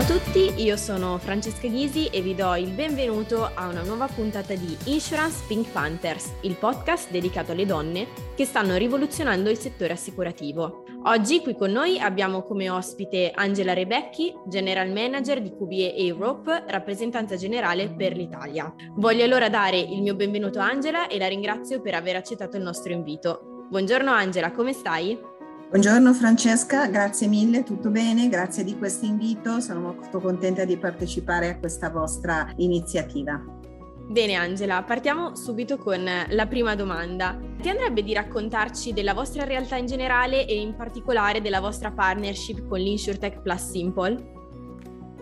Ciao a tutti, io sono Francesca Ghisi e vi do il benvenuto a una nuova puntata di Insurance Pink Panthers, il podcast dedicato alle donne che stanno rivoluzionando il settore assicurativo. Oggi qui con noi abbiamo come ospite Angela Rebecchi, General Manager di QBE Europe, rappresentanza generale per l'Italia. Voglio allora dare il mio benvenuto a Angela e la ringrazio per aver accettato il nostro invito. Buongiorno Angela, come stai? Buongiorno Francesca, grazie mille, tutto bene, grazie di questo invito, sono molto contenta di partecipare a questa vostra iniziativa. Bene Angela, partiamo subito con la prima domanda. Ti andrebbe di raccontarci della vostra realtà in generale e in particolare della vostra partnership con l'InsurTech Plus Simple?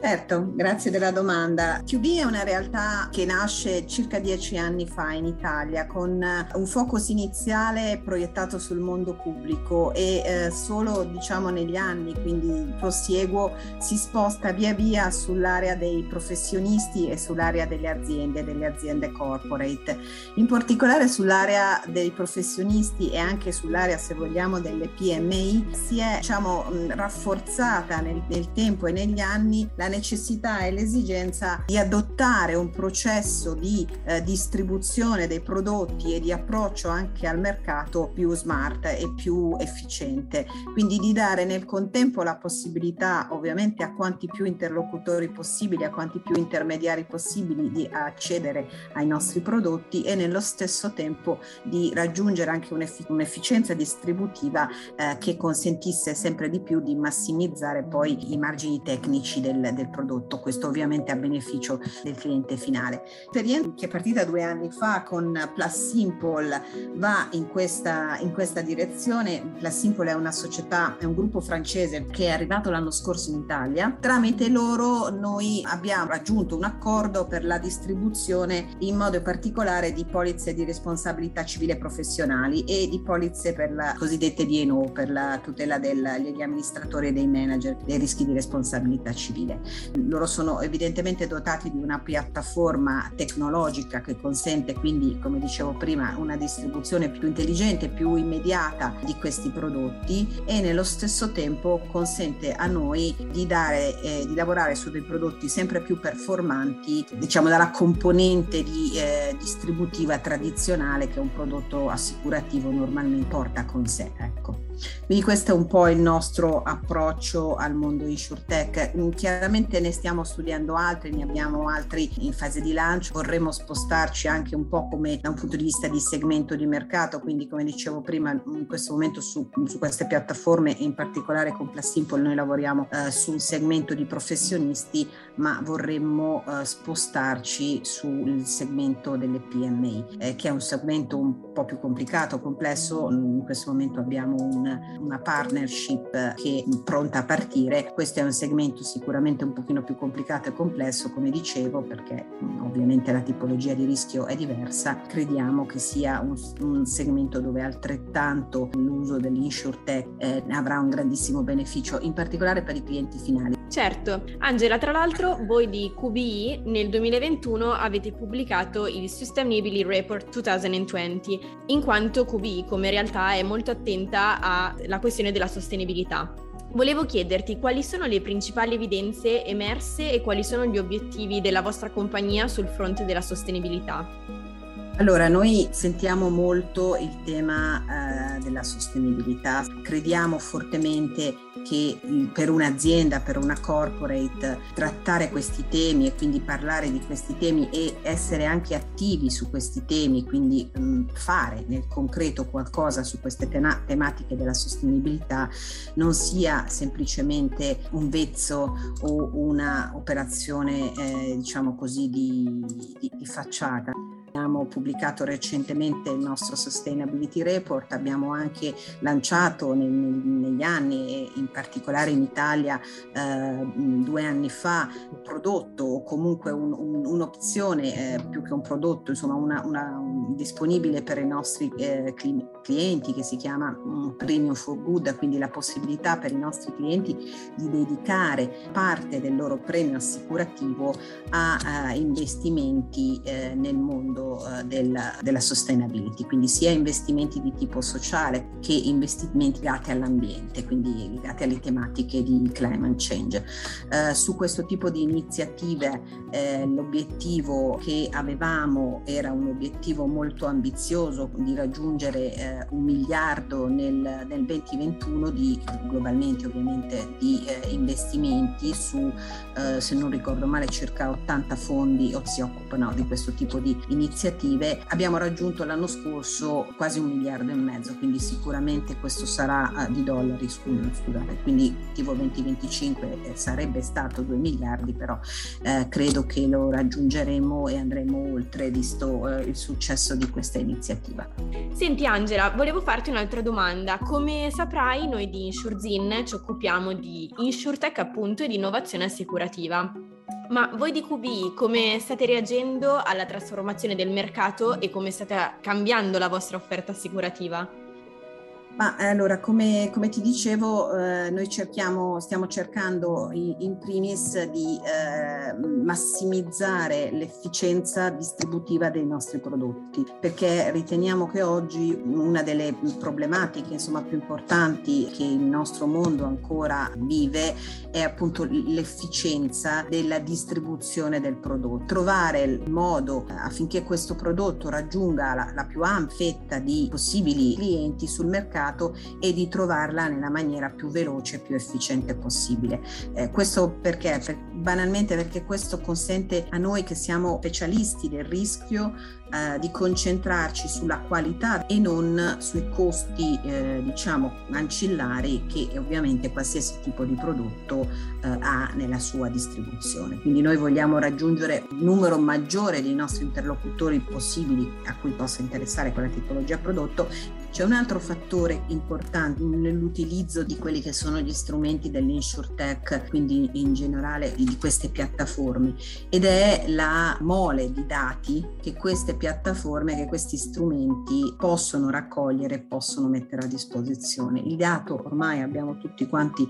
Certo, grazie della domanda. QB è una realtà che nasce circa dieci anni fa in Italia con eh, un focus iniziale proiettato sul mondo pubblico e eh, solo diciamo negli anni, quindi prosieguo, si sposta via via sull'area dei professionisti e sull'area delle aziende, delle aziende corporate. In particolare sull'area dei professionisti e anche sull'area, se vogliamo, delle PMI si è diciamo rafforzata nel, nel tempo e negli anni la necessità e l'esigenza di adottare un processo di eh, distribuzione dei prodotti e di approccio anche al mercato più smart e più efficiente. Quindi di dare nel contempo la possibilità ovviamente a quanti più interlocutori possibili, a quanti più intermediari possibili di accedere ai nostri prodotti e nello stesso tempo di raggiungere anche un'effic- un'efficienza distributiva eh, che consentisse sempre di più di massimizzare poi i margini tecnici del, del prodotto, questo ovviamente a beneficio del cliente finale. L'esperienza che è partita due anni fa con Plus Simple va in questa, in questa direzione. Plus Simple è una società, è un gruppo francese che è arrivato l'anno scorso in Italia. Tramite loro noi abbiamo raggiunto un accordo per la distribuzione in modo particolare di polizze di responsabilità civile professionali e di polizze per la cosiddette DNO, per la tutela degli amministratori e dei manager dei rischi di responsabilità civile. Loro sono evidentemente dotati di una piattaforma tecnologica che consente quindi, come dicevo prima, una distribuzione più intelligente, più immediata di questi prodotti e nello stesso tempo consente a noi di, dare, eh, di lavorare su dei prodotti sempre più performanti, diciamo dalla componente di, eh, distributiva tradizionale che un prodotto assicurativo normalmente porta con sé. Ecco. Quindi questo è un po' il nostro approccio al mondo InsurTech. Mm, chiaramente ne stiamo studiando altri, ne abbiamo altri in fase di lancio, vorremmo spostarci anche un po' come da un punto di vista di segmento di mercato, quindi come dicevo prima in questo momento su, su queste piattaforme e in particolare con Plus Simple noi lavoriamo eh, sul segmento di professionisti, ma vorremmo eh, spostarci sul segmento delle PMI, eh, che è un segmento un po' più complicato, complesso, in questo momento abbiamo un una partnership che è pronta a partire. Questo è un segmento sicuramente un pochino più complicato e complesso, come dicevo, perché ovviamente la tipologia di rischio è diversa. Crediamo che sia un, un segmento dove altrettanto l'uso dell'insurtech eh, avrà un grandissimo beneficio, in particolare per i clienti finali. Certo, Angela, tra l'altro voi di QBI nel 2021 avete pubblicato il Sustainability Report 2020, in quanto QBI come realtà è molto attenta alla questione della sostenibilità. Volevo chiederti quali sono le principali evidenze emerse e quali sono gli obiettivi della vostra compagnia sul fronte della sostenibilità. Allora, noi sentiamo molto il tema eh, della sostenibilità, crediamo fortemente che per un'azienda, per una corporate, trattare questi temi e quindi parlare di questi temi e essere anche attivi su questi temi, quindi mh, fare nel concreto qualcosa su queste tema- tematiche della sostenibilità, non sia semplicemente un vezzo o una operazione, eh, diciamo così, di, di, di facciata. Abbiamo pubblicato recentemente il nostro Sustainability Report, abbiamo anche lanciato nel, negli anni in particolare in Italia eh, due anni fa un prodotto o comunque un, un, un'opzione eh, più che un prodotto, insomma una, una, un, disponibile per i nostri eh, clienti che si chiama Premium for Good, quindi la possibilità per i nostri clienti di dedicare parte del loro premio assicurativo a, a investimenti eh, nel mondo eh, della, della sustainability, quindi sia investimenti di tipo sociale che investimenti legati all'ambiente, quindi legati alle tematiche di climate change. Eh, su questo tipo di iniziative eh, l'obiettivo che avevamo era un obiettivo molto ambizioso di raggiungere eh, un miliardo nel, nel 2021 di globalmente ovviamente di eh, investimenti su eh, se non ricordo male circa 80 fondi o si occupano di questo tipo di iniziative. Abbiamo raggiunto l'anno scorso quasi un miliardo e mezzo, quindi sicuramente questo sarà eh, di dollari, scusate, quindi tipo 2025 eh, sarebbe stato 2 miliardi, però eh, credo che lo raggiungeremo e andremo oltre visto il successo di questa iniziativa. Senti Angela, volevo farti un'altra domanda. Come saprai, noi di InsureZin ci occupiamo di InsurTech appunto e di innovazione assicurativa. Ma voi di QB come state reagendo alla trasformazione del mercato e come state cambiando la vostra offerta assicurativa? Ma allora, come, come ti dicevo, eh, noi cerchiamo, stiamo cercando in, in primis di eh, massimizzare l'efficienza distributiva dei nostri prodotti, perché riteniamo che oggi una delle problematiche insomma, più importanti che il nostro mondo ancora vive è appunto l'efficienza della distribuzione del prodotto. Trovare il modo affinché questo prodotto raggiunga la, la più ampia fetta di possibili clienti sul mercato mercato e di trovarla nella maniera più veloce e più efficiente possibile. Eh, questo perché? Per, banalmente perché questo consente a noi che siamo specialisti del rischio eh, di concentrarci sulla qualità e non sui costi eh, diciamo ancillari che ovviamente qualsiasi tipo di prodotto eh, ha nella sua distribuzione. Quindi noi vogliamo raggiungere un numero maggiore dei nostri interlocutori possibili a cui possa interessare quella tipologia prodotto. C'è un altro fattore importante nell'utilizzo di quelli che sono gli strumenti dell'InsurTech, quindi in generale di queste piattaforme, ed è la mole di dati che queste piattaforme, che questi strumenti possono raccogliere e possono mettere a disposizione. Il dato ormai abbiamo tutti quanti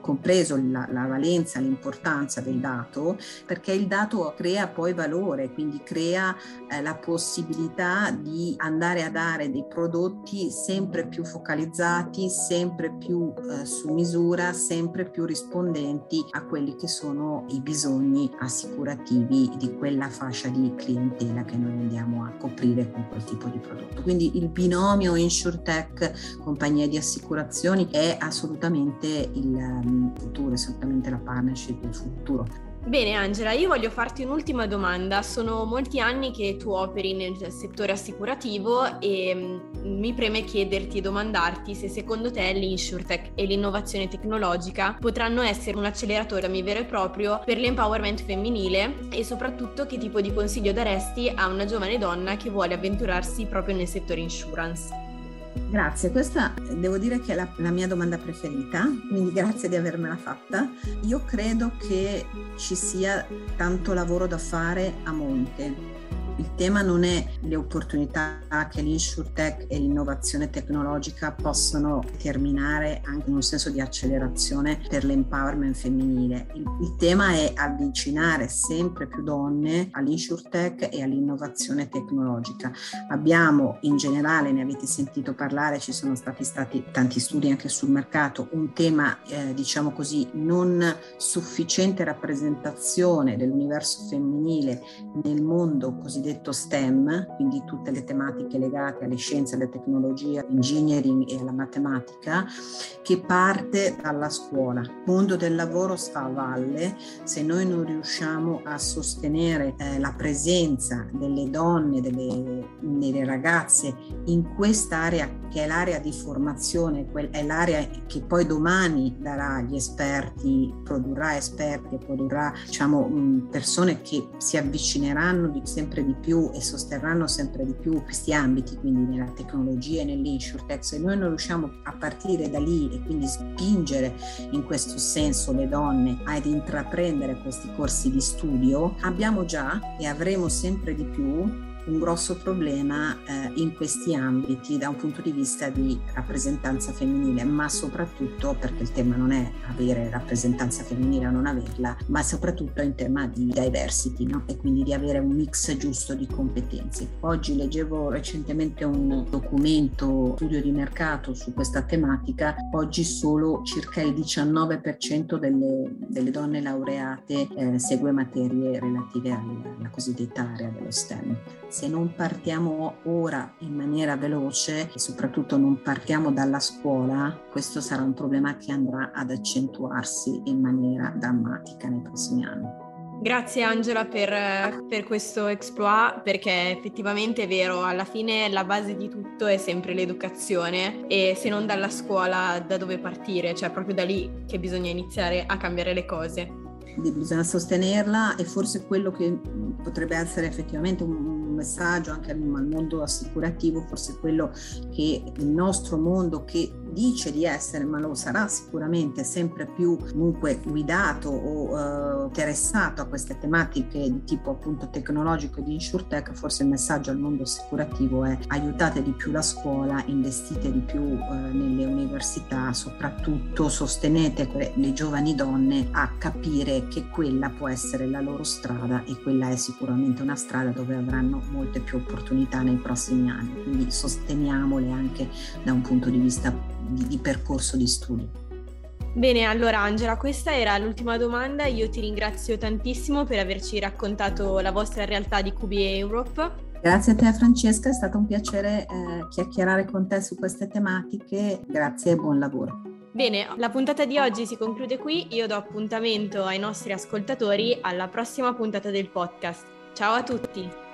compreso la, la valenza, l'importanza del dato, perché il dato crea poi valore, quindi crea eh, la possibilità di andare a dare dei prodotti sempre più focalizzati, sempre più eh, su misura, sempre più rispondenti a quelli che sono i bisogni assicurativi di quella fascia di clientela che noi andiamo andiamo a coprire con quel tipo di prodotto. Quindi il binomio InsurTech, compagnia di assicurazioni, è assolutamente il um, futuro, è assolutamente la partnership del futuro. Bene Angela, io voglio farti un'ultima domanda. Sono molti anni che tu operi nel settore assicurativo e mm, mi preme chiederti e domandarti se secondo te l'InsurTech e l'innovazione tecnologica potranno essere un acceleratore vero e proprio per l'empowerment femminile e soprattutto che tipo di consiglio daresti a una giovane donna che vuole avventurarsi proprio nel settore insurance. Grazie, questa devo dire che è la, la, mia domanda preferita, quindi grazie di avermela fatta. Io credo che ci sia tanto lavoro da fare a monte il tema non è le opportunità che l'insurtech e l'innovazione tecnologica possono determinare anche in un senso di accelerazione per l'empowerment femminile. Il, il tema è avvicinare sempre più donne all'insurtech e all'innovazione tecnologica. Abbiamo in generale, ne avete sentito parlare, ci sono stati, stati tanti studi anche sul mercato, un tema eh, diciamo così non sufficiente rappresentazione dell'universo femminile nel mondo cosiddetto cosiddetto STEM, quindi tutte le tematiche legate alle scienze, alle tecnologie, all'engineering e alla matematica, che parte dalla scuola. Il mondo del lavoro sta a valle, se noi non riusciamo a sostenere eh, la presenza delle donne, delle, delle ragazze in quest'area che è l'area di formazione, è l'area che poi domani darà gli esperti, produrrà esperti produrrà diciamo, persone che si avvicineranno di sempre di più e sosterranno sempre di più questi ambiti, quindi nella tecnologia e nell'insurtech. Se noi non riusciamo a partire da lì e quindi spingere in questo senso le donne ad intraprendere questi corsi di studio, abbiamo già e avremo sempre di più un grosso problema eh, in questi ambiti da un punto di vista di rappresentanza femminile, ma soprattutto perché il tema non è avere rappresentanza femminile o non averla, ma soprattutto in tema di diversity no? e quindi di avere un mix giusto di competenze. Oggi leggevo recentemente un documento, studio di mercato su questa tematica, oggi solo circa il 19% delle, delle donne laureate eh, segue materie relative alla, alla cosiddetta area dello STEM. Se non partiamo ora in maniera veloce e soprattutto non partiamo dalla scuola, questo sarà un problema che andrà ad accentuarsi in maniera drammatica nei prossimi anni. Grazie Angela per, per, questo exploit perché effettivamente è vero, alla fine la base di tutto è sempre l'educazione e se non dalla scuola da dove partire, cioè proprio da lì che bisogna iniziare a cambiare le cose. Bisogna sostenerla e forse quello che potrebbe essere effettivamente un messaggio anche al mondo assicurativo, forse quello che il nostro mondo che dice di essere, ma lo sarà sicuramente sempre più comunque guidato o eh, interessato a queste tematiche di tipo appunto tecnologico e di insurtech, forse il messaggio al mondo assicurativo è aiutate di più la scuola, investite di più eh, nelle università, soprattutto sostenete le giovani donne a capire che quella può essere la loro strada e quella è sicuramente una strada dove avranno molte più opportunità nei prossimi anni, quindi sosteniamole anche da un punto di vista di, di percorso di studio. Bene, allora Angela, questa era l'ultima domanda. Io ti ringrazio tantissimo per averci raccontato la vostra realtà di QB Europe. Grazie a te Francesca, è stato un piacere eh, chiacchierare con te su queste tematiche. Grazie e buon lavoro. Bene, la puntata di oggi si conclude qui. Io do appuntamento ai nostri ascoltatori alla prossima puntata del podcast. Ciao a tutti!